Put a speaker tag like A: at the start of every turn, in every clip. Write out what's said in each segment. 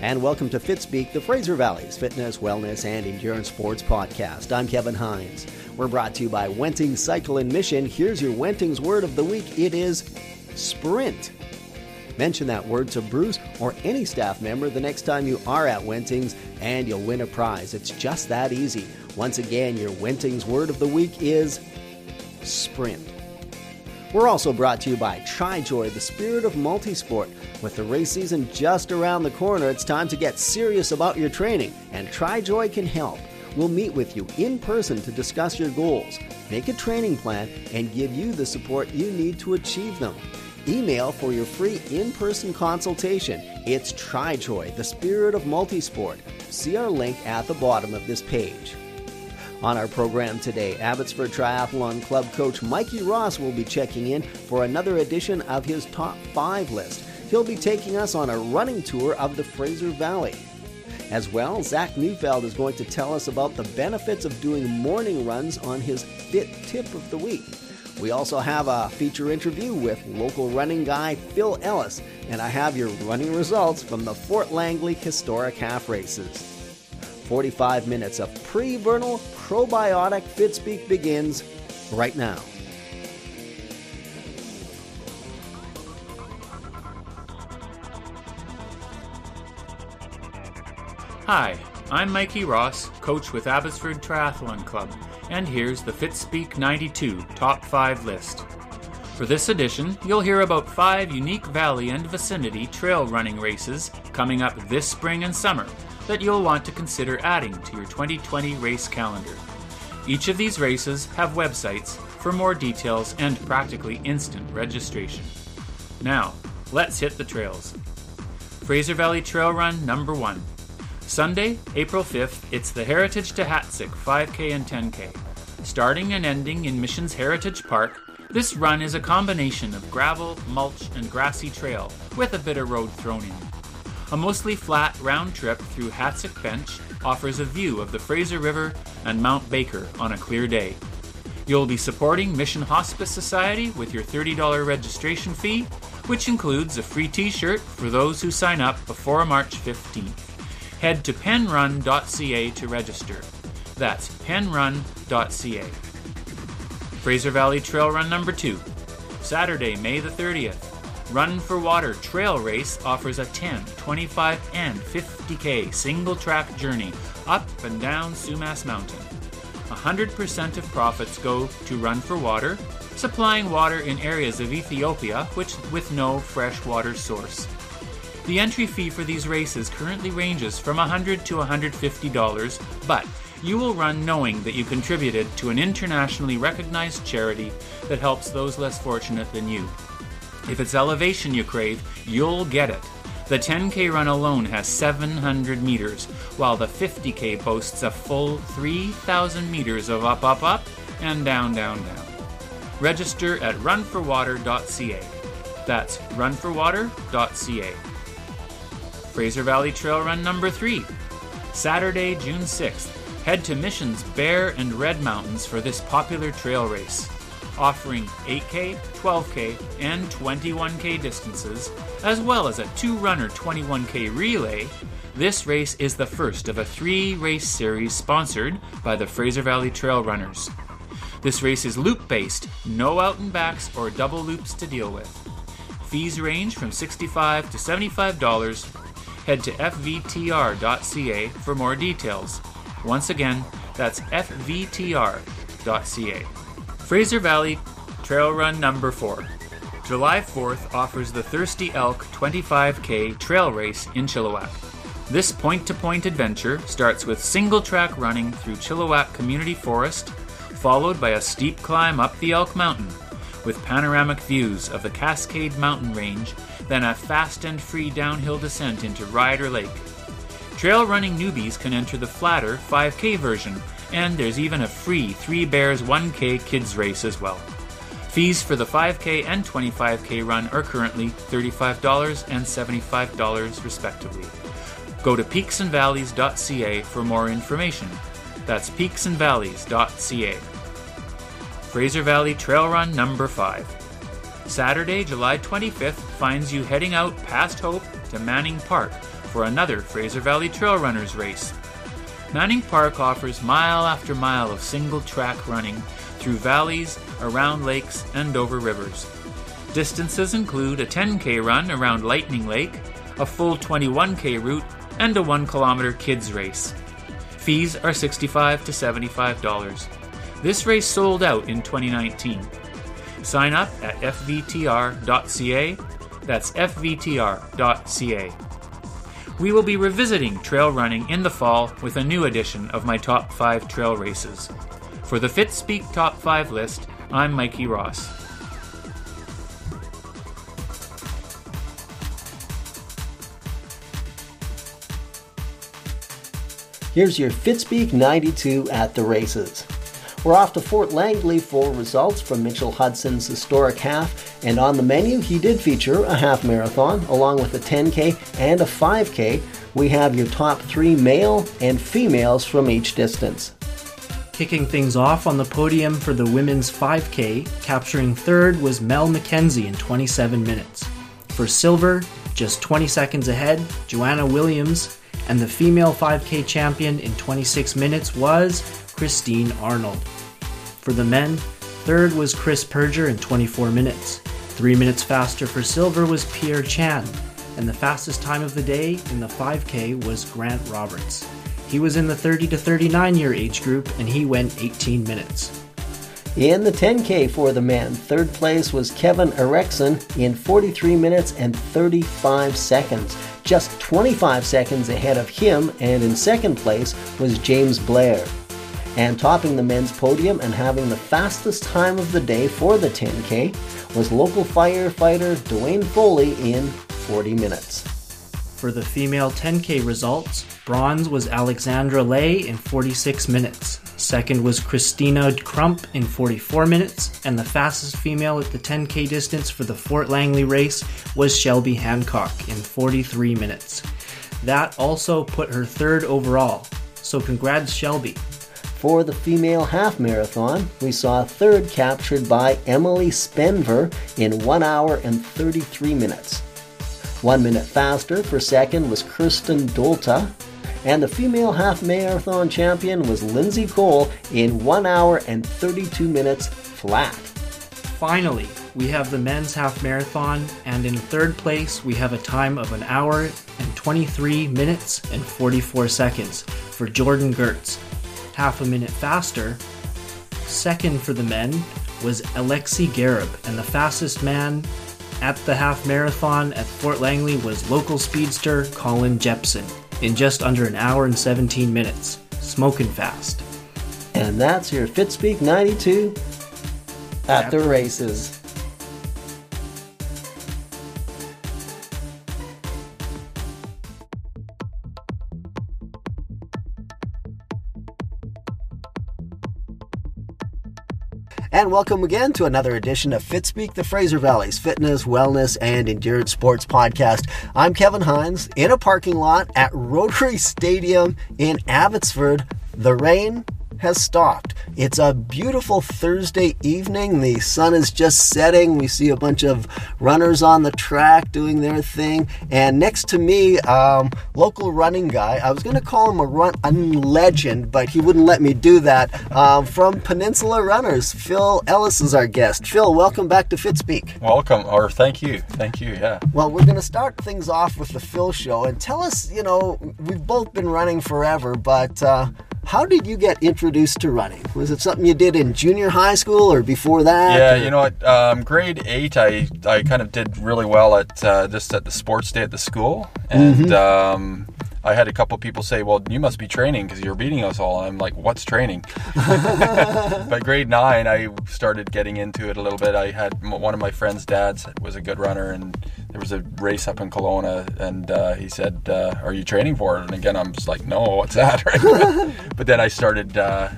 A: and welcome to Fitspeek, the Fraser Valley's fitness, wellness, and endurance sports podcast. I'm Kevin Hines. We're brought to you by Wenting Cycle and Mission. Here's your Wenting's word of the week it is sprint. Mention that word to Bruce or any staff member the next time you are at Wenting's, and you'll win a prize. It's just that easy. Once again, your Wenting's word of the week is sprint. We're also brought to you by TriJoy, the spirit of multisport. With the race season just around the corner, it's time to get serious about your training, and TriJoy can help. We'll meet with you in person to discuss your goals, make a training plan, and give you the support you need to achieve them. Email for your free in person consultation. It's TriJoy, the spirit of multisport. See our link at the bottom of this page. On our program today, Abbotsford Triathlon Club coach Mikey Ross will be checking in for another edition of his top five list. He'll be taking us on a running tour of the Fraser Valley. As well, Zach Neufeld is going to tell us about the benefits of doing morning runs on his Fit Tip of the Week. We also have a feature interview with local running guy Phil Ellis, and I have your running results from the Fort Langley Historic Half Races. 45 minutes of pre vernal probiotic Fitspeek begins right now.
B: Hi, I'm Mikey Ross, coach with Abbotsford Triathlon Club, and here's the Fitspeek 92 Top 5 list. For this edition, you'll hear about five unique valley and vicinity trail running races coming up this spring and summer that you'll want to consider adding to your 2020 race calendar. Each of these races have websites for more details and practically instant registration. Now, let's hit the trails. Fraser Valley Trail Run number 1. Sunday, April 5th, it's the Heritage to Hatzic 5K and 10K. Starting and ending in Missions Heritage Park, this run is a combination of gravel, mulch, and grassy trail with a bit of road thrown in. A mostly flat round trip through Hatzic Bench offers a view of the Fraser River and Mount Baker on a clear day. You'll be supporting Mission Hospice Society with your $30 registration fee, which includes a free t shirt for those who sign up before March 15th. Head to penrun.ca to register. That's penrun.ca. Fraser Valley Trail Run number 2. Saturday, May the 30th. Run for Water Trail Race offers a 10, 25, and 50k single track journey up and down Sumas Mountain. 100% of profits go to Run for Water, supplying water in areas of Ethiopia which with no fresh water source. The entry fee for these races currently ranges from 100 to $150, but you will run knowing that you contributed to an internationally recognized charity that helps those less fortunate than you. If it's elevation you crave, you'll get it. The 10K run alone has 700 meters, while the 50K boasts a full 3,000 meters of up, up, up, and down, down, down. Register at runforwater.ca. That's runforwater.ca. Fraser Valley Trail Run number 3. Saturday, June 6th. Head to Mission's Bear and Red Mountains for this popular trail race offering 8K, 12K, and 21K distances, as well as a two runner 21K relay, this race is the first of a three race series sponsored by the Fraser Valley Trail Runners. This race is loop based, no out and backs or double loops to deal with. Fees range from 65 to $75. Head to fvtr.ca for more details. Once again, that's fvtr.ca. Fraser Valley Trail Run number 4. July 4th offers the Thirsty Elk 25K trail race in Chilliwack. This point to point adventure starts with single track running through Chilliwack Community Forest, followed by a steep climb up the Elk Mountain, with panoramic views of the Cascade Mountain Range, then a fast and free downhill descent into Ryder Lake. Trail running newbies can enter the flatter 5K version and there's even a free 3 Bears 1K kids race as well. Fees for the 5K and 25K run are currently $35 and $75 respectively. Go to peaksandvalleys.ca for more information. That's peaksandvalleys.ca. Fraser Valley Trail Run number 5. Saturday, July 25th finds you heading out past Hope to Manning Park for another Fraser Valley Trail Runners race. Manning Park offers mile after mile of single track running through valleys, around lakes, and over rivers. Distances include a 10k run around Lightning Lake, a full 21k route, and a 1 kilometer kids race. Fees are 65 to $75. This race sold out in 2019. Sign up at fvtr.ca. That's fvtr.ca. We will be revisiting trail running in the fall with a new edition of my top 5 trail races. For the Fitspeek Top 5 list, I'm Mikey Ross.
A: Here's your Fitspeek 92 at the races. We're off to Fort Langley for results from Mitchell Hudson's historic half, and on the menu, he did feature a half marathon along with a 10K and a 5K. We have your top three male and females from each distance.
C: Kicking things off on the podium for the women's 5K, capturing third was Mel McKenzie in 27 minutes. For silver, just 20 seconds ahead, Joanna Williams, and the female 5K champion in 26 minutes was Christine Arnold. For the men, third was Chris Perger in 24 minutes. Three minutes faster for silver was Pierre Chan, and the fastest time of the day in the 5K was Grant Roberts. He was in the 30 to 39 year age group and he went 18 minutes.
A: In the 10K for the men, third place was Kevin Erickson in 43 minutes and 35 seconds, just 25 seconds ahead of him, and in second place was James Blair. And topping the men's podium and having the fastest time of the day for the 10K was local firefighter Dwayne Foley in 40 minutes.
C: For the female 10K results, bronze was Alexandra Lay in 46 minutes. Second was Christina Crump in 44 minutes, and the fastest female at the 10K distance for the Fort Langley race was Shelby Hancock in 43 minutes. That also put her third overall, so congrats, Shelby.
A: For the female half marathon, we saw third captured by Emily Spenver in 1 hour and 33 minutes. One minute faster for second was Kirsten Dolta, and the female half marathon champion was Lindsay Cole in 1 hour and 32 minutes flat.
C: Finally, we have the men's half marathon, and in third place, we have a time of an hour and 23 minutes and 44 seconds for Jordan Gertz. Half a minute faster. Second for the men was Alexi Garib, and the fastest man at the half marathon at Fort Langley was local speedster Colin Jepson in just under an hour and 17 minutes. Smoking fast.
A: And that's your Fitspeek 92 at the races. And welcome again to another edition of Fitspeek, the Fraser Valley's fitness, wellness, and endurance sports podcast. I'm Kevin Hines in a parking lot at Rotary Stadium in Abbotsford. The rain has stopped. It's a beautiful Thursday evening. The sun is just setting. We see a bunch of runners on the track doing their thing. And next to me, um, local running guy. I was going to call him a run a legend, but he wouldn't let me do that. Um, from Peninsula Runners, Phil Ellis is our guest. Phil, welcome back to Fitspeek.
D: Welcome, or thank you, thank you. Yeah.
A: Well, we're going to start things off with the Phil show, and tell us. You know, we've both been running forever, but. Uh, how did you get introduced to running? Was it something you did in junior high school or before that?
D: Yeah,
A: or?
D: you know what? Um, grade eight, I I kind of did really well at uh, just at the sports day at the school, and mm-hmm. um, I had a couple people say, "Well, you must be training because you're beating us all." I'm like, "What's training?" By grade nine, I started getting into it a little bit. I had one of my friends' dads was a good runner, and there was a race up in Kelowna, and uh, he said, uh, "Are you training for it?" And again, I'm just like, "No, what's that?" Right? but then I started uh,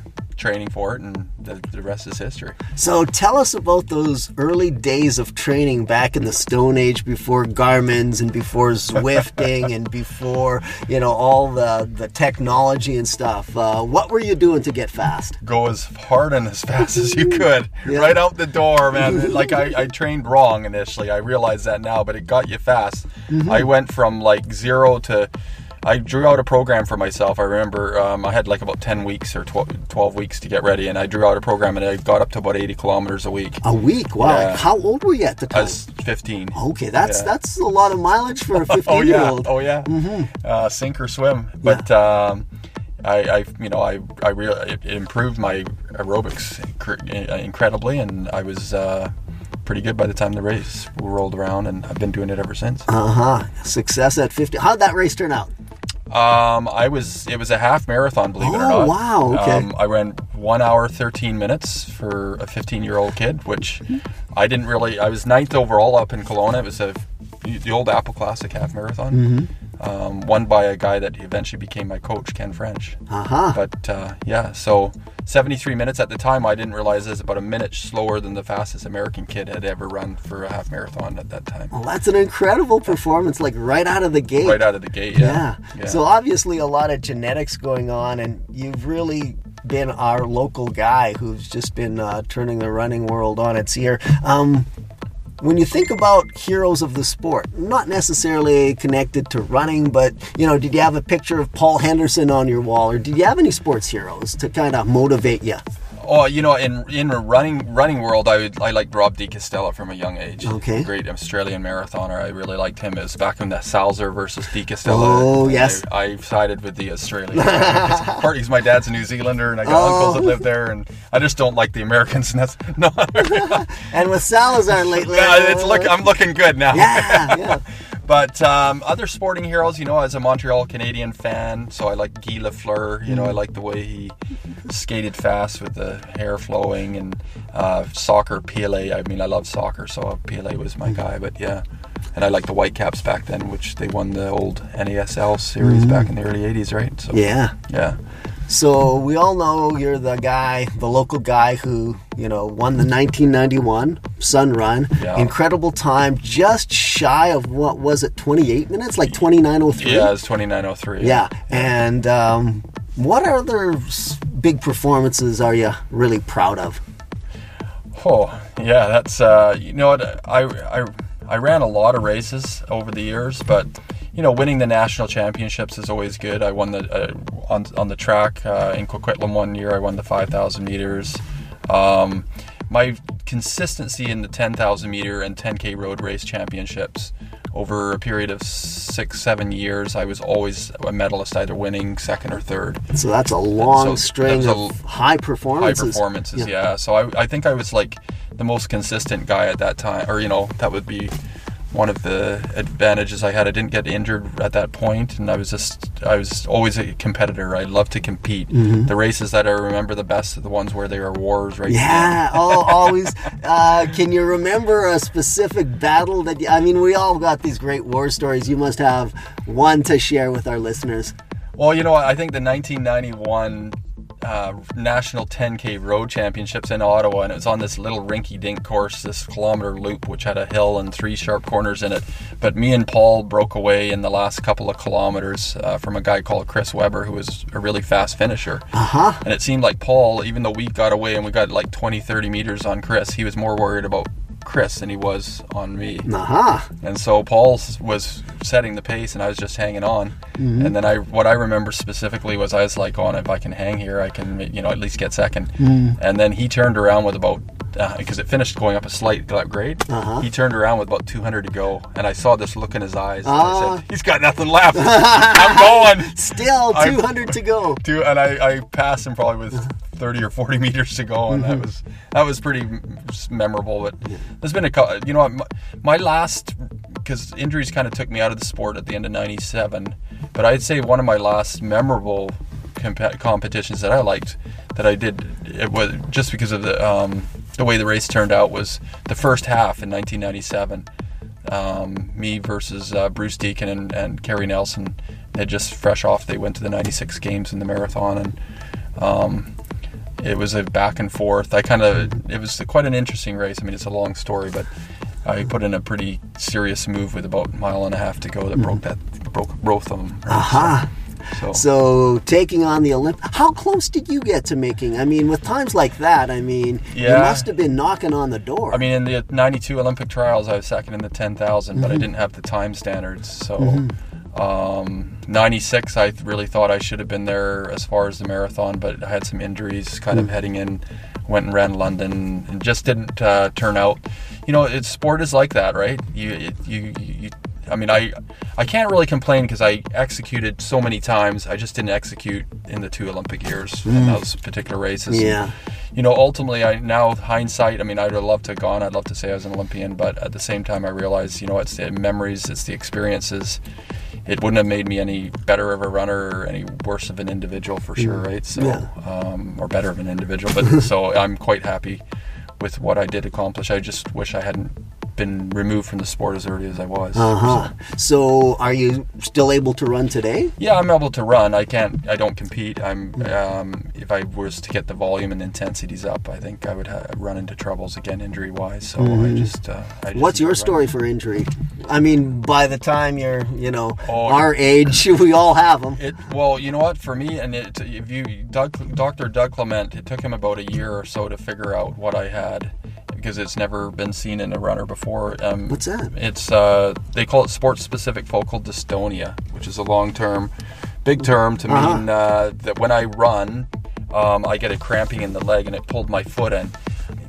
D: training for it, and the, the rest is history.
A: So tell us about those early days of training back in the Stone Age before Garmin's and before Zwifting and before you know all the the technology and stuff. Uh, what were you doing to get fast?
D: Go as hard and as fast as you could, yeah. right out the door, man. like I, I, trained wrong initially. I realize that now, but it got you fast. Mm-hmm. I went from like zero to I drew out a program for myself. I remember um, I had like about 10 weeks or 12, 12, weeks to get ready, and I drew out a program and I got up to about 80 kilometers a week.
A: A week? Wow. Yeah. How old were you at the time?
D: I was 15.
A: Okay, that's yeah. that's a lot of mileage for a 15
D: oh,
A: year old.
D: Oh, yeah. Mm-hmm. Uh, sink or swim. But, yeah. um, I, I, you know, I, I really improved my aerobics incredibly, and I was uh, pretty good by the time the race rolled around, and I've been doing it ever since.
A: Uh huh. Success at 50. How'd that race turn out?
D: Um, I was. It was a half marathon, believe
A: oh,
D: it or not.
A: wow! Okay. Um,
D: I ran one hour thirteen minutes for a fifteen-year-old kid, which I didn't really. I was ninth overall up in Kelowna. It was a the old Apple Classic half marathon. Mm-hmm um, won by a guy that eventually became my coach, Ken French.
A: Uh-huh.
D: But uh, yeah, so 73 minutes at the time, I didn't realize it was about a minute slower than the fastest American kid had ever run for a half marathon at that time.
A: Well, that's an incredible performance, like right out of the gate.
D: Right out of the gate, yeah.
A: yeah. yeah. So obviously, a lot of genetics going on, and you've really been our local guy who's just been uh, turning the running world on its ear. Um, when you think about heroes of the sport, not necessarily connected to running, but you know, did you have a picture of Paul Henderson on your wall, or did you have any sports heroes to kind of motivate you?
D: Oh, you know, in in running running world, I would, I liked Rob de Castella from a young age.
A: Okay.
D: Great Australian marathoner. I really liked him. It was back in the Salazar versus de Castella.
A: Oh yes.
D: I, I sided with the Australian. Part because my dad's a New Zealander, and I got oh. uncles that oh. live there, and I just don't like the Americans. And that's no.
A: and with Salazar lately,
D: yeah, it's look. I'm looking good now.
A: Yeah, yeah.
D: But um, other sporting heroes, you know, as a Montreal Canadiens fan, so I like Guy Lafleur. You know, I like the way he skated fast with the hair flowing and uh, soccer. Pele. I mean, I love soccer, so Pele was my guy. But yeah, and I like the Whitecaps back then, which they won the old NASL series mm-hmm. back in the early '80s, right?
A: So yeah,
D: yeah.
A: So we all know you're the guy, the local guy who, you know, won the 1991 Sun Run. Yeah. Incredible time, just shy of what was it, 28 minutes, like 29:03.
D: Yeah, it's 29:03.
A: Yeah, and um, what other big performances are you really proud of?
D: Oh, yeah, that's uh, you know what I I I ran a lot of races over the years, but you know, winning the national championships is always good. I won the uh, on on the track uh, in Coquitlam one year. I won the 5,000 meters. Um, my consistency in the 10,000 meter and 10k road race championships over a period of six, seven years, I was always a medalist, either winning second or third.
A: So that's a long so string of high performances.
D: High performances, yeah. yeah. So I, I think I was like the most consistent guy at that time, or you know, that would be one of the advantages I had. I didn't get injured at that point, and I was just I was always a competitor. I love to compete. Mm-hmm. The races that I remember the best are the ones where there are wars, right?
A: Yeah, oh, always. Uh, can you remember a specific battle that? You, I mean, we all got these great war stories. You must have one to share with our listeners.
D: Well, you know, I think the 1991 uh, national 10k road championships in Ottawa, and it was on this little rinky-dink course, this kilometer loop, which had a hill and three sharp corners in it. But me and Paul broke away in the last couple of kilometers uh, from a guy called Chris Weber, who was a really fast finisher.
A: Uh-huh.
D: And it seemed like Paul, even though we got away and we got like 20, 30 meters on Chris, he was more worried about Chris than he was on me.
A: Uh-huh.
D: And so Paul was setting the pace, and I was just hanging on. Mm-hmm. And then I, what I remember specifically was I was like, "On, oh, if I can hang here, I can, you know, at least get 2nd mm. And then he turned around with about because uh, it finished going up a slight grade.
A: Uh-huh.
D: He turned around with about 200 to go, and I saw this look in his eyes. Uh, I said. "He's got nothing left. I'm going."
A: Still 200 I, to go.
D: Two, and I, I passed him probably with 30 or 40 meters to go, and mm-hmm. that was that was pretty memorable. But there's been a, you know, my, my last because injuries kind of took me out of the sport at the end of '97. But I'd say one of my last memorable comp- competitions that I liked that I did it was just because of the um, the way the race turned out was the first half in 1997. Um, me versus uh, Bruce Deacon and, and Carey Nelson had just fresh off. They went to the 96 games in the marathon, and um, it was a back and forth. I kind of it was quite an interesting race. I mean, it's a long story, but I put in a pretty serious move with about a mile and a half to go that broke that broke both of them.
A: Aha.
D: So,
A: So taking on the Olymp, how close did you get to making? I mean, with times like that, I mean, you must have been knocking on the door.
D: I mean, in the '92 Olympic trials, I was second in the 10,000, but I didn't have the time standards. So, um, '96, I really thought I should have been there as far as the marathon, but I had some injuries, kind of heading in. Went and ran London, and just didn't uh, turn out. You know, it's sport is like that, right? You, it, you, you. I mean, I, I can't really complain because I executed so many times. I just didn't execute in the two Olympic years in those particular races.
A: Yeah.
D: You know, ultimately, I now hindsight. I mean, I'd have loved to have gone. I'd love to say I was an Olympian, but at the same time, I realized, you know, it's the memories, it's the experiences. It wouldn't have made me any better of a runner or any worse of an individual for sure, right? So,
A: Yeah.
D: um, or better of an individual. But so I'm quite happy with what I did accomplish. I just wish I hadn't been removed from the sport as early as I was.
A: uh huh. So are you still able to run today?
D: Yeah, I'm able to run. I can't. I don't compete. I'm. Um, if I was to get the volume and intensities up, I think I would ha- run into troubles again, injury wise. So I just. Uh, I just
A: What's your story for injury? I mean, by the time you're, you know,
D: Oh.
A: our age, we all have them.
D: It well, you know what? For me, and it, if you, Doug, Doctor Doug Clement, it took him about a year or so to figure out what I had, because it's never been seen in a runner before. Um,
A: What's that?
D: It's uh, they call it sports-specific focal dystonia, which is a long-term, big term to
A: Uh-huh.
D: mean uh, that when I run, um, I get a cramping in the leg, and it pulled my foot in.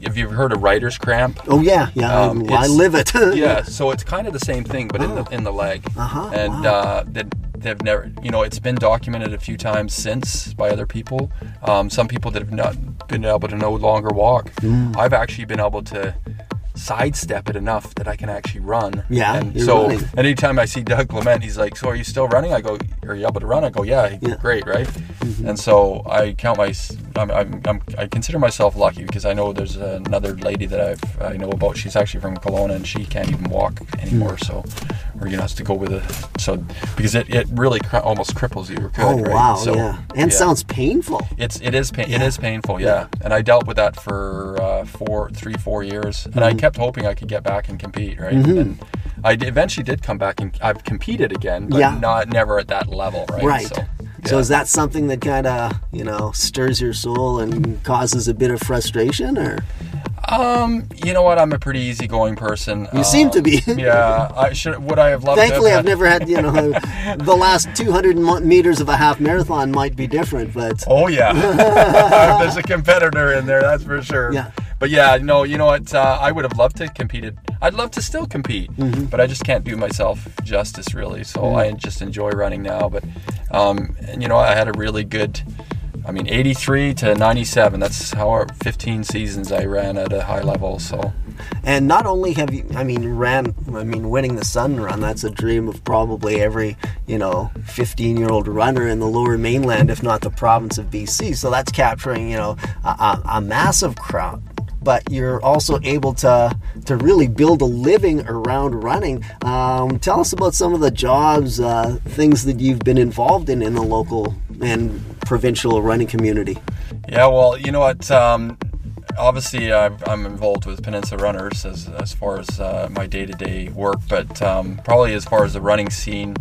D: Have you ever heard of writer's cramp?
A: Oh yeah, yeah.
D: Um,
A: I, I live it.
D: yeah, so it's kind of the same thing, but in the in the leg.
A: Uh-huh,
D: And
A: wow.
D: uh, they, they've never, you know, it's been documented a few times since by other people. Um, some people that have not been able to no longer walk.
A: Mm.
D: I've actually been able to sidestep it enough that I can actually run.
A: Yeah,
D: And so
A: running.
D: anytime I see Doug Clement, he's like, "So are you still running?" I go, "Are you able to run?" I go, "Yeah,
A: Yeah.
D: great, right?" And so I count my, I'm, I'm, I'm, I consider myself lucky because I know there's another lady that I've, I know about. She's actually from Kelowna and she can't even walk anymore. So, or you know, has to go with a, so because it, it really cr- almost cripples you. Could,
A: oh
D: right?
A: wow,
D: So,
A: yeah. And
D: yeah.
A: sounds painful.
D: It's it is pain, it
A: Yeah.
D: is painful, yeah. And I dealt with that for uh, four, three, four years, and
A: Mm-hmm.
D: I kept hoping I could get back and compete, right? And I d- eventually did come back and I've competed again, but
A: Yeah.
D: not never at that level, right?
A: Right.
D: So,
A: So is that something that kind of you know stirs your soul and causes a bit of frustration, or
D: Um, you know what? I'm a pretty easygoing person.
A: you seem to be?
D: yeah, I should. Would I have loved? to have
A: Thankfully, I've never had you know the last 200 meters of a half marathon might be different, but
D: Oh yeah, there's a competitor in there, that's for sure.
A: Yeah.
D: But yeah, no, you know what? Uh, I would have loved to competed. I'd love to still compete,
A: Mm-hmm.
D: but I just can't do myself justice really. So I just enjoy running now. But um, and you know, I had a really good. I mean, 83 to 97. That's how our 15 seasons I ran at a high level. So
A: and not only have you, I mean, ran, I mean, winning the Sun Run. That's a dream of probably every you know 15 year old runner in the Lower Mainland, if not the province of BC. So that's capturing you know a, a, massive crowd. But you're also able to to really build a living around running. Um, tell us about some of the jobs, uh, things that you've been involved in in the local and provincial running community.
D: Yeah, well, you know what? Um, obviously, I've, I'm involved with Peninsula Runners as, as far as uh, my day to day work, but um, probably as far as the running scene,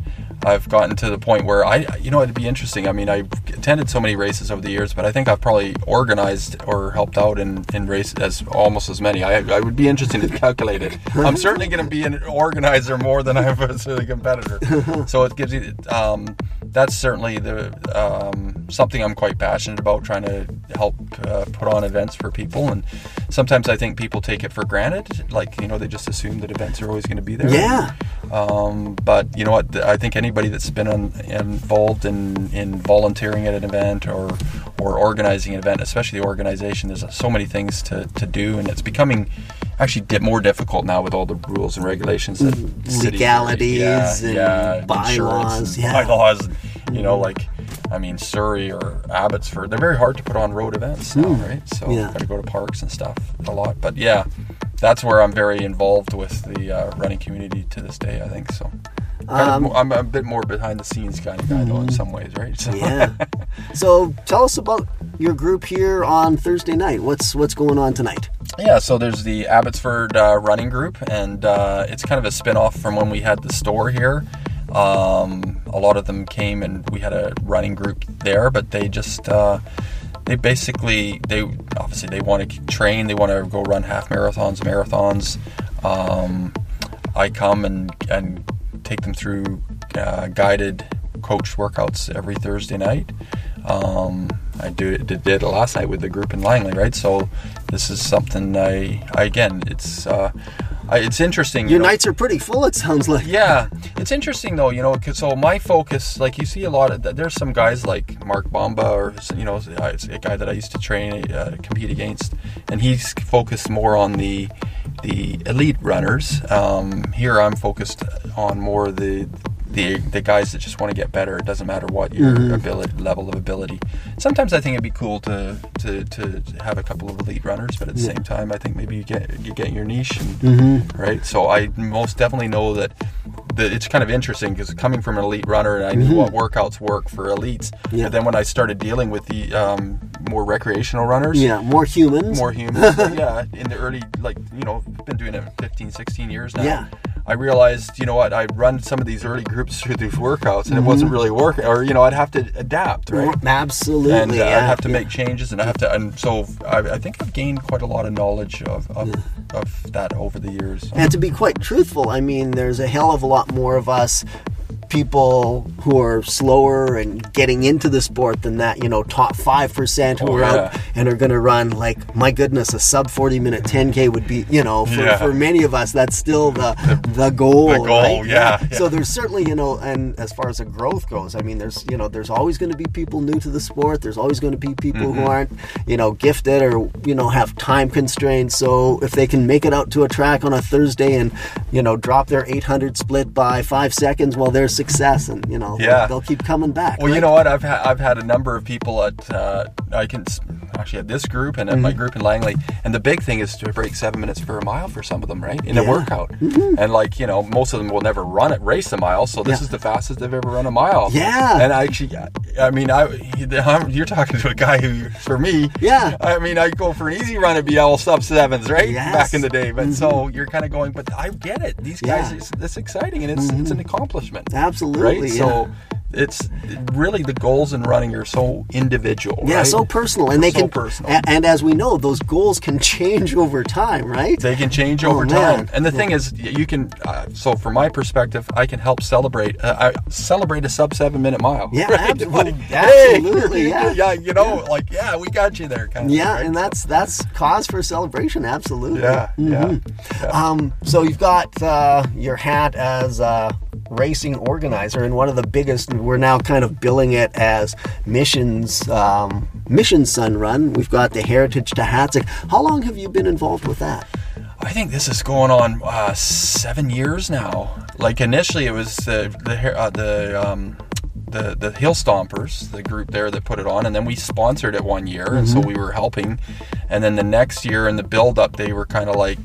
D: I've gotten to the point where I, you know, it'd be interesting. I mean, I've attended so many races over the years, but I think I've probably organized or helped out in, in races as almost as many. I, I would be interested to calculate it. I'm certainly going to be an organizer more than I was a competitor. So it gives you, um, that's certainly the um, something I'm quite passionate about, trying to help uh, put on events for people. And sometimes I think people take it for granted, like you know, they just assume that events are always going to be there.
A: Yeah.
D: Um, but you know what? I think anybody that's been on, involved in, in volunteering at an event or or organizing an event, especially the organization, there's so many things to, to do, and it's becoming actually di- more difficult now with all the rules and regulations that cities are-
A: legalities and
D: insurance
A: bylaws,
D: and
A: yeah.
D: bylaws. You know, like I mean, Surrey or Abbotsford, they're very hard to put on road events now, right? So.
A: Yeah.
D: got to go to parks and stuff a lot. But yeah, that's where I'm very involved with the uh, running community to this day. I think so.
A: Um,
D: of, I'm a bit more behind the scenes kind of guy, though, in some ways, right? So,
A: Yeah. so tell us about your group here on Thursday night. What's what's going on tonight?
D: Yeah, so there's the Abbotsford uh, running group, and uh, it's kind of a spin off from when we had the store here. Um, a lot of them came and we had a running group there, but they just uh, they basically they obviously they want to train, they want to go run half marathons, marathons. Um, I come and and take them through uh, guided coach workouts every Thursday night. Um, I do did it last night with the group in Langley, right? So this is something I, I again, it's uh, I, it's interesting.
A: Your
D: you know,
A: nights are pretty full. It sounds like.
D: yeah, it's interesting though, you know, 'cause- so my focus, like you see a lot of, there's some guys like Mark Bomba or, you know, it's a guy that I used to train, uh, compete against, and he's focused more on the, the elite runners. Um, here I'm focused on more the, the, the guys that just want to get better. It doesn't matter what your mm-hmm. ability, level of ability. Sometimes I think it'd be cool to, to, to have a couple of elite runners, but at the same time, I think maybe you get, you get your niche and, mm-hmm. right? So I most definitely know that that it's kind of interesting because coming from an elite runner and I knew mm-hmm. what workouts work for elites.
A: Yeah.
D: But then when I started dealing with the um, more recreational runners,
A: Yeah, more humans.
D: more humans, yeah, in the early, like, you know, been doing it 15, 16 years now.
A: Yeah.
D: I realized, you know what, I'd run some of these early groups through these workouts and it
A: Mm-hmm.
D: wasn't really working, or, you know, I'd have to adapt, right?
A: Absolutely.
D: and uh,
A: yeah,
D: I'd have to
A: yeah.
D: make changes, and I have to, and so I, I think I've gained quite a lot of knowledge of of, of that over the years.
A: And to be quite truthful, I mean, there's a hell of a lot more of us people who are slower and getting into the sport than that, you know, top 5% who
D: Oh,
A: are
D: yeah.
A: out and are going to run, like, my goodness, a sub 40 minute 10K would be, you know, for,
D: Yeah.
A: for many of us, that's still the, the goal.
D: the goal,
A: right?
D: yeah,
A: So there's certainly, you know, and as far as the growth goes, I mean, there's, you know, there's always going to be people new to the sport. There's always going to be people
D: Mm-hmm.
A: who aren't, you know, gifted or, you know, have time constraints. So if they can make it out to a track on a Thursday and, you know, drop their 800 split by five seconds, well, there's success. And, you know,
D: Yeah.
A: they'll keep coming back.
D: Well, you know what? I've had I've had a number of people at uh, I can actually at this group and at my
A: Mm-hmm.
D: group in Langley, and the big thing is to break seven minutes per mile for some of them, right? In a
A: Yeah. Mm-hmm.
D: workout, and like you know, most of them will never run it, race a mile. So this
A: Yeah.
D: is the fastest they've ever run a mile.
A: Yeah.
D: and I actually, I mean, I I'm, you're talking to a guy who, for me,
A: Yeah.
D: I mean, I go for an easy run at BL sub sevens, right?
A: Yes.
D: Back in the day, but so you're kind of going, but I get it. These guys,
A: Yeah.
D: it's, it's exciting and it's it's an accomplishment
A: Absolutely.
D: right?
A: yeah.
D: So it's really the goals in running are so individual.
A: yeah,
D: right?
A: so personal, and they
D: So
A: can.
D: personal.
A: a- And, as we know, those goals can change over time, right?
D: They can change
A: Oh,
D: over
A: man.
D: time, and the thing is, you can. Uh, so, from my perspective, I can help celebrate. Uh, I celebrate a sub seven minute mile.
A: Yeah,
D: right?
A: abso-
D: Like,
A: absolutely,
D: hey,
A: yeah.
D: yeah. You know, like yeah, we got you there, kind of.
A: Yeah,
D: thing, right?
A: and that's that's cause for celebration. Absolutely.
D: yeah, yeah, yeah.
A: Um, so you've got uh, your hat as a racing organizer, and one of the biggest. We're now kind of billing it as missions, um, mission Sun Run. We've got the Heritage to Hatzic. How long have you been involved with that?
D: I think this is going on uh, seven years now. Like initially, it was the the uh, the um, the the Hill Stompers, the group there that put it on, and then we sponsored it one year, and so we were helping. And then the next year in the build up, they were kind of like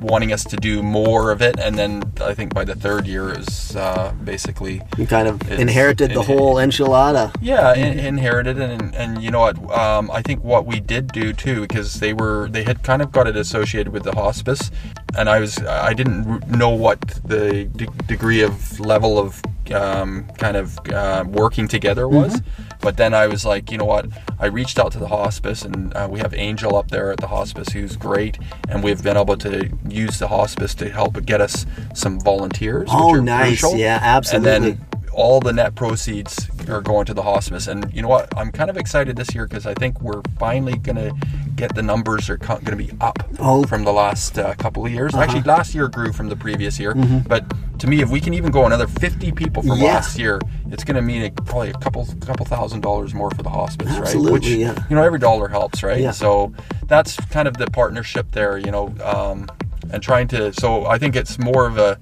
D: wanting us to do more of it, and then I think by the third year, it was uh, basically
A: You kind of inherited the
D: it-
A: whole enchilada.
D: yeah, in, inherited and and you know what? Um, I think what we did do too, because they were they had kind of got it associated with the hospice, and I was I didn't know what the de- degree of level of um, kind of uh, working together was, but then I was like, you know what? I reached out to the hospice, and uh, we have Angel up there at the hospice who's great, and we've been able to use the hospice to help get us some volunteers.
A: Oh, nice.
D: crucial.
A: Yeah,
D: And then
A: absolutely.
D: All the net proceeds are going to the hospice. And you know what? I'm kind of excited this year because I think we're finally going to get the numbers are going to be up
A: Oh.
D: from the last uh, couple of years. Actually, last year grew from the previous year.
A: Mm-hmm.
D: But to me, if we can even go another 50 people from
A: Yeah.
D: last year, it's going to mean a, probably a couple couple thousand dollars more for the hospice,
A: Absolutely,
D: right? Which
A: yeah.
D: you know, every dollar helps, right?
A: Yeah.
D: So that's kind of the partnership there, you know, um, and trying to. So I think it's more of a,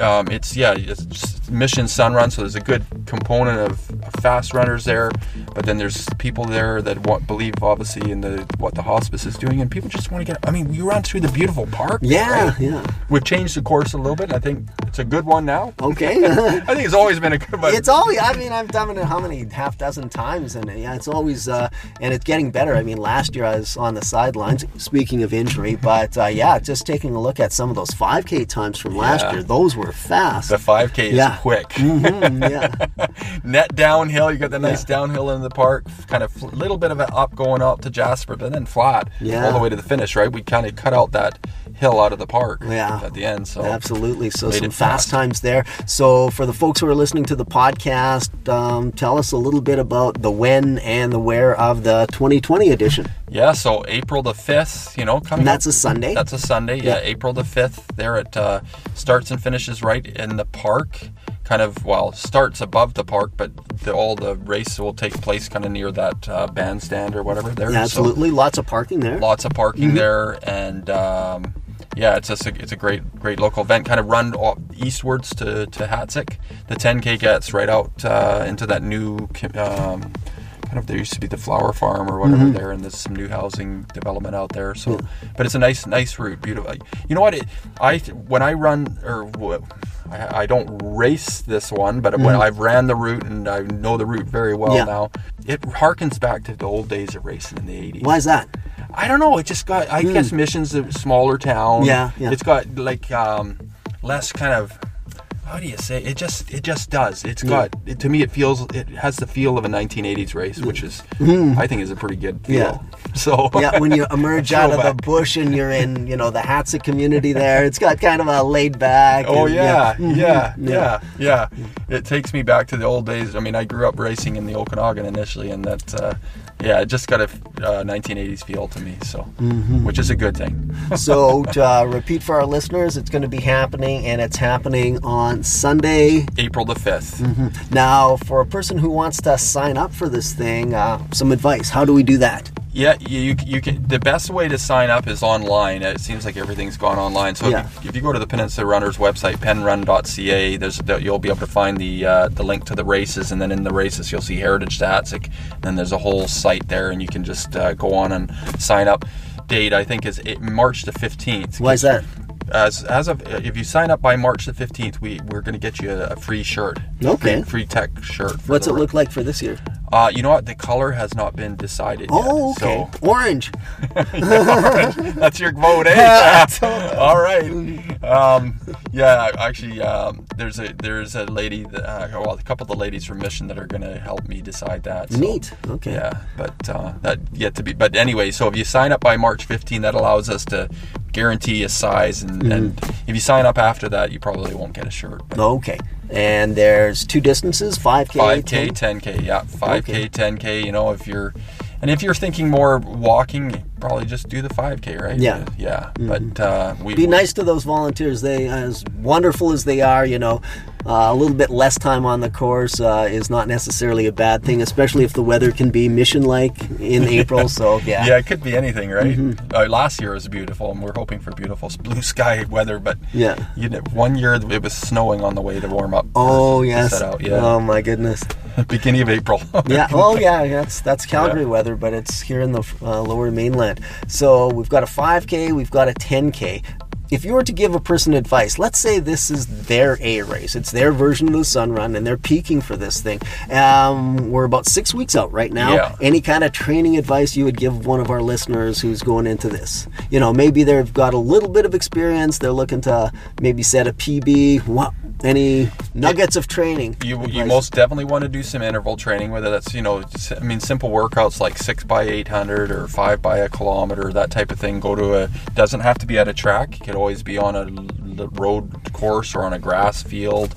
D: um, it's yeah, it's mission sun run. So there's a good component of, of fast runners there, but then there's people there that want, believe obviously in the what the hospice is doing, and people just want to get. I mean, you run through the beautiful park.
A: Yeah,
D: right?
A: yeah.
D: We've changed the course a little bit. I think it's a good one now.
A: Okay.
D: I think it's always been a good one.
A: It's always. I mean, I've done it how many half dozen times, and yeah, it's always uh, and it's getting better. I mean, last year I was on the sidelines. Speaking of injury, but uh, yeah, just taking a look at some of those 5K times from last
D: Yeah.
A: year, those were fast.
D: the 5K is
A: Yeah.
D: quick.
A: Mhm, yeah.
D: Net downhill, you got the nice downhill in the park, kind of a little bit of an up going up to Jasper, but then flat
A: Yeah.
D: all the way to the finish. Right, we kind of cut out that hill out of the park
A: Yeah.
D: at the end. So
A: Absolutely. So some fast times there. So for the folks who are listening to the podcast, um, tell us a little bit about the when and the where of the 2020 edition.
D: Yeah, so April the fifth, you know, coming.
A: And that's
D: up-
A: a Sunday?
D: That's a Sunday. Yeah,
A: Yeah.
D: April the fifth. There it uh, starts and finishes right in the park. Kind of well, starts above the park, but the, all the race will take place kind of near that uh, bandstand or whatever there.
A: Yeah,
D: So
A: absolutely. Lots of parking there.
D: lots of parking
A: Mm-hmm.
D: there, and um, yeah, it's just a, it's a great great local event. Kind of run eastwards to to Hatzic. The 10k gets right out uh, into that new. Um, Kind of, there used to be the flower farm or whatever
A: Mm-hmm.
D: there, and there's some new housing development out there. So, but it's a nice, nice route, beautiful. You know what? It, I when I run or I don't race this one, but when I've ran the route and I know the route very well
A: Mm-hmm. Yeah.
D: now, it harkens back to the old days of racing in the 80s.
A: Why is that?
D: I don't know. It just got. I guess Mission's a smaller town.
A: Yeah, yeah.
D: It's got like um, less kind of. How do you say? It just. It just does. It's got. It, to me, it feels. It has the feel of a 1980s race, which is. I think is a pretty good feel.
A: Yeah.
D: So.
A: Yeah, when you emerge out of the bush and you're in, you know, the Hatzic community there, it's got kind of a laid back.
D: Oh
A: and-
D: yeah,
A: Mhm.
D: yeah, yeah, yeah. It takes me back to the old days. I mean, I grew up racing in the Okanagan initially, and that, uh, yeah, it just got a uh, 1980s feel to me. So,
A: Mm-hmm.
D: which is a good thing.
A: So to uh, repeat for our listeners, it's going to be happening, and it's happening on Sunday.
D: April the 5th.
A: Now, for a person who wants to sign up for this thing, uh, some advice. How do we do that?
D: Yeah, you, you, you can. The best way to sign up is online. It seems like everything's gone online. So
A: Yeah.
D: if, you, if you go to the Peninsula Runners website, penrun.ca, there's the, you'll be able to find the uh, the link to the races, and then in the races you'll see Heritage to Hatzic. Then there's a whole site there, and you can just uh, go on and sign up. Date I think is it, March the 15th.
A: Why is that?
D: As as of if you sign up by March the 15th, we we're going to get you a, a free shirt.
A: Okay.
D: Free, free tech shirt. for
A: What's it look like for this year?
D: Uh, you know what? The color has not been decided
A: Oh,
D: yet.
A: okay.
D: So
A: Orange.
D: That's your vote, eh? All right. Um, yeah, actually, um, there's a there's a lady, that, uh, well, a couple of the ladies from Mission that are going to help me decide that. so-
A: Neat. Okay.
D: Yeah, but uh, that yet to be. But anyway, so if you sign up by March 15, that allows us to guarantee a size, and, and if you sign up after that, you probably won't get a shirt. But
A: Okay. And there's two distances 5K,
D: 5k
A: 10?
D: 10k yeah 5k
A: Okay.
D: 10k you know if you're and if you're thinking more walking probably just do the 5k right
A: Yeah. Mm-hmm.
D: yeah but uh we
A: Be nice to those volunteers. They, as wonderful as they are, you know, uh, a little bit less time on the course uh, is not necessarily a bad thing, especially if the weather can be mission-like in April. So yeah.
D: yeah it could be anything right
A: Mm-hmm.
D: uh, last year was beautiful and we're hoping for beautiful blue sky weather but
A: Yeah.
D: you know, one year it was snowing on the way to warm up
A: Oh yes.
D: out yeah
A: Oh my goodness.
D: beginning of april
A: Yeah. Oh yeah. That's that's Calgary
D: Yeah.
A: weather, but it's here in the uh, lower mainland. So we've got a 5K, we've got a 10K. If you were to give a person advice, let's say this is their A race, it's their version of the Sun Run, and they're peaking for this thing. Um, we're about six weeks out right now.
D: Yeah.
A: Any kind of training advice you would give one of our listeners who's going into this? You know, maybe they've got a little bit of experience. They're looking to maybe set a PB. What? Any nuggets of training?
D: You, you most definitely want to do some interval training, whether that's you know, I mean, simple workouts like six by eight hundred or five by a kilometer, that type of thing. Go to a doesn't have to be at a track. Always be on a road course or on a grass field.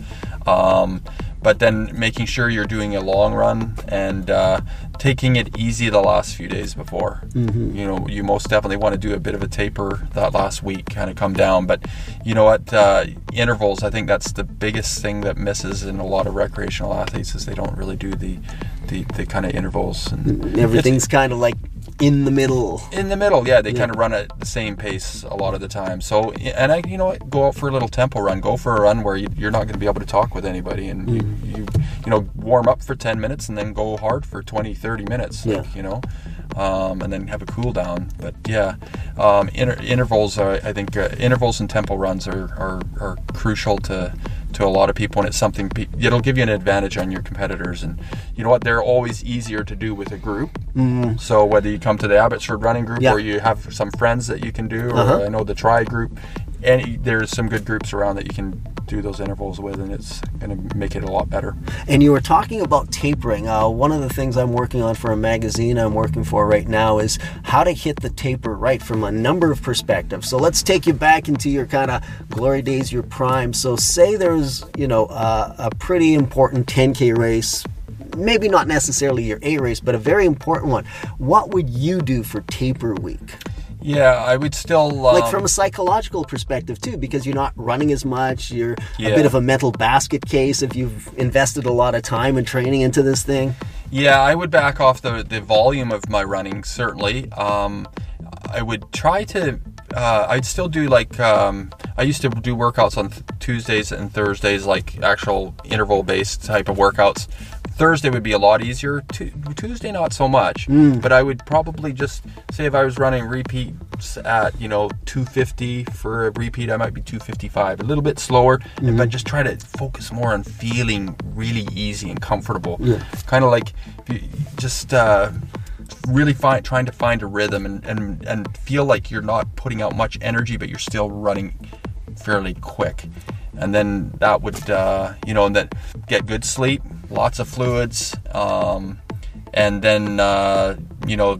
D: Um, but then making sure you're doing a long run and uh, taking it easy the last few days before.
A: Mm-hmm.
D: You know, you most definitely want to do a bit of a taper that last week, kind of come down. But you know what? Uh, intervals. I think that's the biggest thing that misses in a lot of recreational athletes is they don't really do the the, the kind of intervals and
A: Everything's kind of like in the middle.
D: in the middle, yeah, they kind of run at the same pace a lot of the time. So, and I, you know, what, go out for a little tempo run. Go for a run where you, you're not going to be able to talk with anybody, and you, you, you you know warm up for 10 minutes and then go hard for 20 30 minutes
A: Yeah.
D: like, you know um, and then have a cool down but yeah um, inter- intervals are, i think uh, intervals and tempo runs are, are, are crucial to to a lot of people and it's something pe- it'll give you an advantage on your competitors and you know what they're always easier to do with a group so whether you come to the abbotsford running group.
A: Yeah.
D: or you have some friends that you can do or
A: Uh-huh.
D: i know the tri group and there's some good groups around that you can do those intervals with and it's going to make it a lot better
A: And you were talking about tapering. Uh, one of the things I'm working on for a magazine I'm working for right now is how to hit the taper right from a number of perspectives. So let's take you back into your kind of glory days, your prime. So say there's you know uh, a pretty important 10k race. Maybe not necessarily your A race, but a very important one. What would you do for taper week?
D: Yeah i would still um,
A: like from a psychological perspective too because you're not running as much you're a bit of a mental basket case if you've invested a lot of time and training into this thing
D: Yeah, I would back off the the volume of my running. Certainly, um, I would try to. Uh, I'd still do like um, I used to do workouts on th- Tuesdays and Thursdays, like actual interval based type of workouts. Thursday would be a lot easier. Tu- Tuesday, not so much. But I would probably just say if I was running repeats at you know 250 for a repeat, I might be 255, a little bit slower, but just try to focus more on feeling really easy and comfortable. Kind of like just. Uh, really find trying to find a rhythm and, and and feel like you're not putting out much energy but you're still running fairly quick and then that would uh, you know and then get good sleep lots of fluids um, and then uh, you know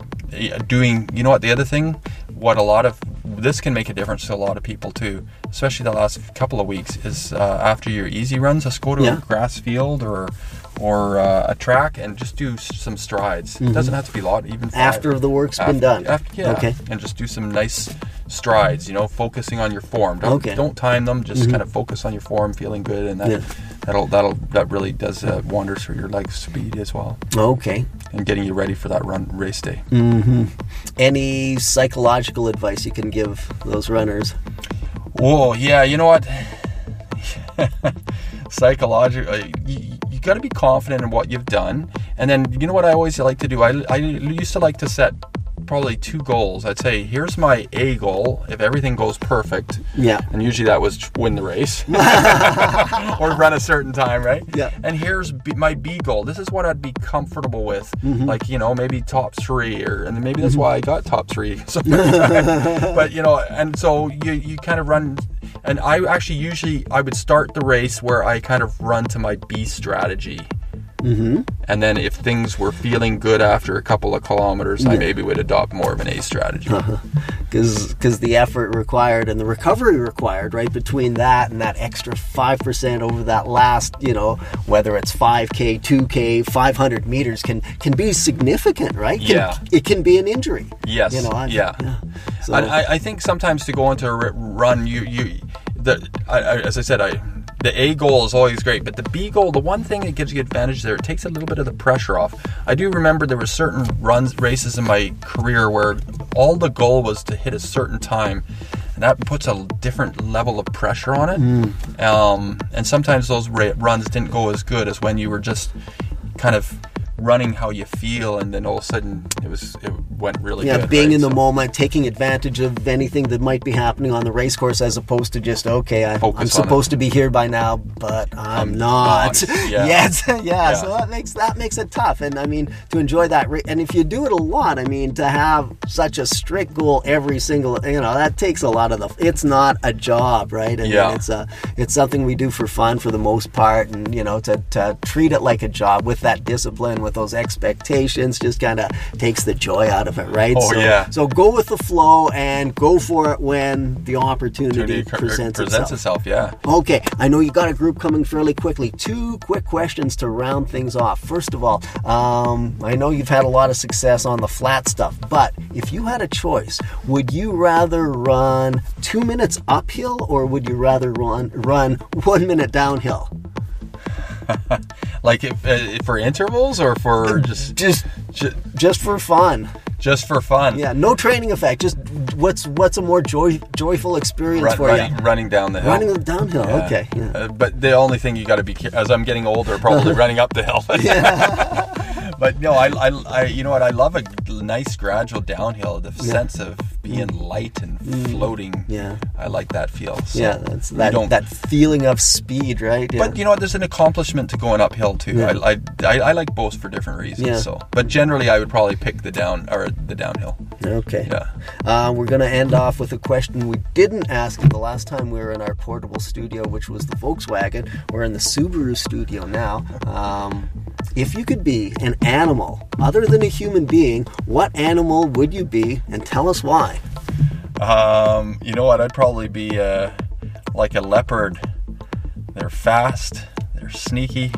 D: doing you know what the other thing what a lot of this can make a difference to a lot of people too especially the last couple of weeks is uh, after your easy runs just go to
A: Yeah.
D: a grass field or or uh, a track and just do some strides it doesn't have to be a lot even five.
A: Mm-hmm. After the work's been done.
D: after- yeah,
A: Okay.
D: and just do some nice strides. You know, focusing on your form. Don't
A: Okay. Mm-hmm.
D: don't time them. Just kind of focus on your form, feeling good, and that
A: Yeah.
D: that'll that'll that really does uh, wonders for your leg speed as well,
A: Okay.
D: and getting you ready for that run race day.
A: Mm. Any psychological advice you can give those runners?
D: Whoa, yeah, you know what? Psychologically, you, you got to be confident in what you've done, and then you know what I always like to do. I I used to like to set probably two goals. I'd say, here's my A goal. If everything goes perfect,
A: Yeah.
D: and usually that was win the race or run a certain time, right?
A: Yeah.
D: And here's B, my B goal. This is what I'd be comfortable with,
A: Mm-hmm.
D: like you know maybe top three, or and maybe that's why I got top three. But you know, and so you you kind of run. And I actually usually I would start the race where I kind of run to my B strategy. Mm-hmm. And then if things were feeling good after a couple of kilometers, I maybe would adopt more of an A strategy.
A: Because the effort required and the recovery required, right, between that and that extra 5% over that last, you know, whether it's 5K, 2K, 500 meters, can can be significant, right? Can,
D: Yeah.
A: It can be an injury.
D: Yes.
A: You know, I-
D: yeah.
A: So,
D: I, I think sometimes to go into a run, you you the I, I, as I said, I the A goal is always great, but the B goal, the one thing that gives you advantage there, it takes a little bit of the pressure off. I do remember there were certain runs races in my career where all the goal was to hit a certain time. And that puts a different level of pressure on it. Um, and sometimes those ra- runs didn't go as good as when you were just kind of running how you feel, and then all of a sudden it was it went really
A: yeah,
D: good.
A: being
D: right?
A: in the
D: So-
A: moment, taking advantage of anything that might be happening on the race course, as opposed to just okay, I, I'm
D: on
A: supposed to be here by now, but I'm,
D: I'm
A: not.
D: not. Yeah.
A: Yes, yeah,
D: Yeah.
A: So that makes that makes it tough, and I mean to enjoy that. Ra- and if you do it a lot, I mean to have such a strict goal every single, you know, that takes a lot of the. It's not a job, right? I
D: Yeah.
A: mean, it's a it's something we do for fun for the most part, and you know, to to treat it like a job with that discipline, with those expectations, just kind of takes the joy out of it, right?
D: Oh,
A: so,
D: yeah.
A: So go with the flow and go for it when the opportunity presents,
D: presents
A: itself.
D: itself. Yeah.
A: Okay, I know you got a group coming fairly quickly. Two quick questions to round things off. First of all, um, I know you've had a lot of success on the flat stuff, but if you had a choice, would you rather run two minutes uphill or would you rather run run one minute downhill?
D: Like if, uh, for intervals or for just
A: Just
D: ju-
A: just for fun.
D: just for fun.
A: Yeah, no training effect. Just what's what's a more joy, joyful experience
D: Run-
A: for
D: running,
A: you?
D: running down the hill.
A: Running downhill.
D: Yeah.
A: Okay. Yeah.
D: Uh, but the only thing you got to be as I'm getting older, probably running up the hill. but no, I, I, I, you know what? I love a nice gradual downhill. The sense of being light and floating.
A: Mm. Yeah.
D: I like that feel. So
A: yeah, that's that
D: don't-
A: that feeling of speed, right? Yeah.
D: But you know what? There's an accomplishment to going uphill too.
A: Yeah.
D: I, I, I, like both for different reasons.
A: Yeah.
D: So, but generally, I would probably pick the down or the downhill.
A: okay.
D: Yeah.
A: Uh, we're going to end off with a question we didn't ask the last time we were in our portable studio, which was the Volkswagen. We're in the Subaru studio now. Um, if you could be an animal other than a human being, what animal would you be, and tell us why?
D: Um, you know what? I'd probably be uh, like a leopard. They're fast. They're sneaky.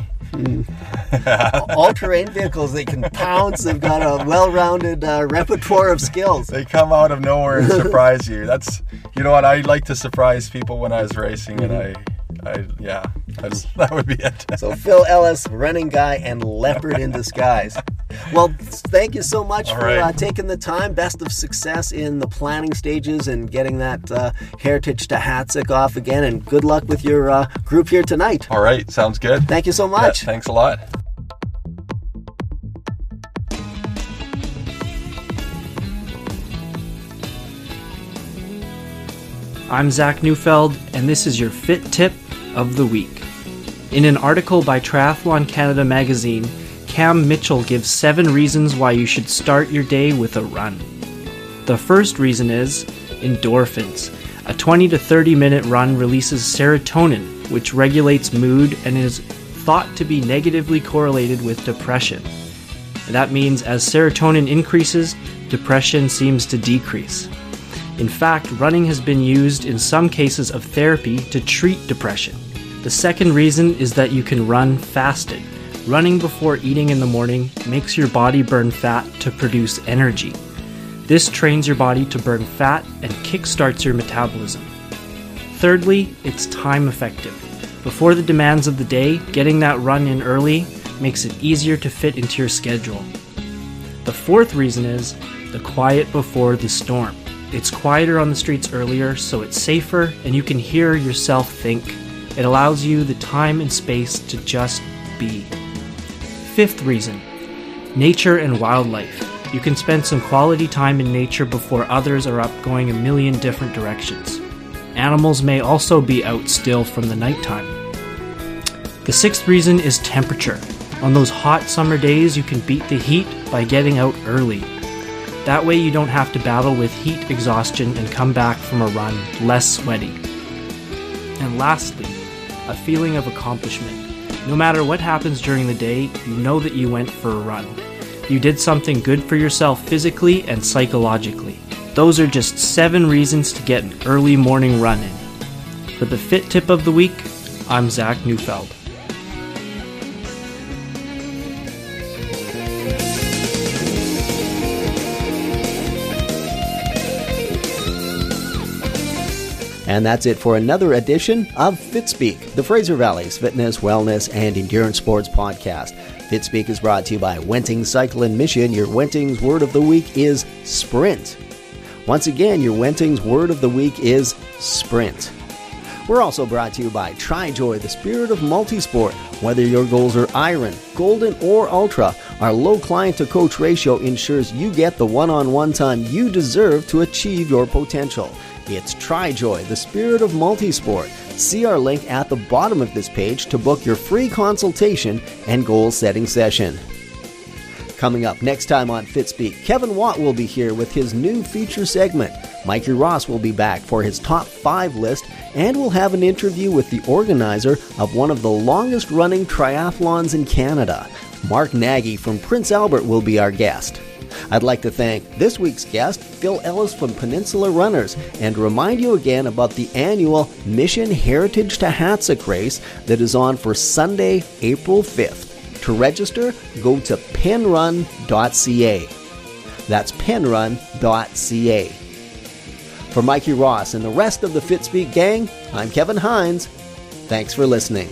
A: All terrain vehicles, they can pounce. They've got a well rounded uh, repertoire of skills.
D: They come out of nowhere and surprise you. That's you know what? I like to surprise people when I was racing, and I, I yeah, that's, that would be it.
A: So Phil Ellis, running guy, and leopard in disguise. Well, thank you so much
D: All
A: for
D: right.
A: uh, taking the time. Best of success in the planning stages and getting that uh, heritage to Hatzic off again. And good luck with your uh, group here tonight.
D: All right, sounds good.
A: Thank you so
D: Yeah,
A: much.
D: thanks a lot.
C: I'm Zach Neufeld, and this is your Fit Tip of the Week. In an article by Triathlon Canada magazine, Cam Mitchell gives seven reasons why you should start your day with a run. The first reason is endorphins. A 20 to 30 minute run releases serotonin, which regulates mood and is thought to be negatively correlated with depression. That means as serotonin increases, depression seems to decrease. In fact, running has been used in some cases of therapy to treat depression. The second reason is that you can run fasted. Running before eating in the morning makes your body burn fat to produce energy. This trains your body to burn fat and kickstarts your metabolism. Thirdly, it's time effective. Before the demands of the day, getting that run in early makes it easier to fit into your schedule. The fourth reason is the quiet before the storm. It's quieter on the streets earlier, so it's safer and you can hear yourself think. It allows you the time and space to just be. Fifth reason nature and wildlife. You can spend some quality time in nature before others are up going a million different directions. Animals may also be out still from the nighttime. The sixth reason is temperature. On those hot summer days, you can beat the heat by getting out early. That way, you don't have to battle with heat exhaustion and come back from a run less sweaty. And lastly, a feeling of accomplishment. No matter what happens during the day, you know that you went for a run. You did something good for yourself physically and psychologically. Those are just seven reasons to get an early morning run in. For the Fit Tip of the Week, I'm Zach Neufeld.
A: And that's it for another edition of Fitspeek, the Fraser Valley's fitness, wellness, and endurance sports podcast. Fitspeek is brought to you by Wenting Cycle and Mission. Your Wenting's word of the week is sprint. Once again, your Wenting's word of the week is sprint. We're also brought to you by TriJoy, the spirit of multisport. Whether your goals are iron, golden, or ultra, our low client to coach ratio ensures you get the one on one time you deserve to achieve your potential. It's TriJoy, the spirit of multisport. See our link at the bottom of this page to book your free consultation and goal setting session. Coming up next time on Fitspeek, Kevin Watt will be here with his new feature segment. Mikey Ross will be back for his top five list, and we'll have an interview with the organizer of one of the longest running triathlons in Canada. Mark Nagy from Prince Albert will be our guest. I'd like to thank this week's guest, Phil Ellis from Peninsula Runners, and remind you again about the annual Mission Heritage to Hatzic race that is on for Sunday, April 5th. To register, go to penrun.ca. That's penrun.ca. For Mikey Ross and the rest of the Fitspeek gang, I'm Kevin Hines. Thanks for listening.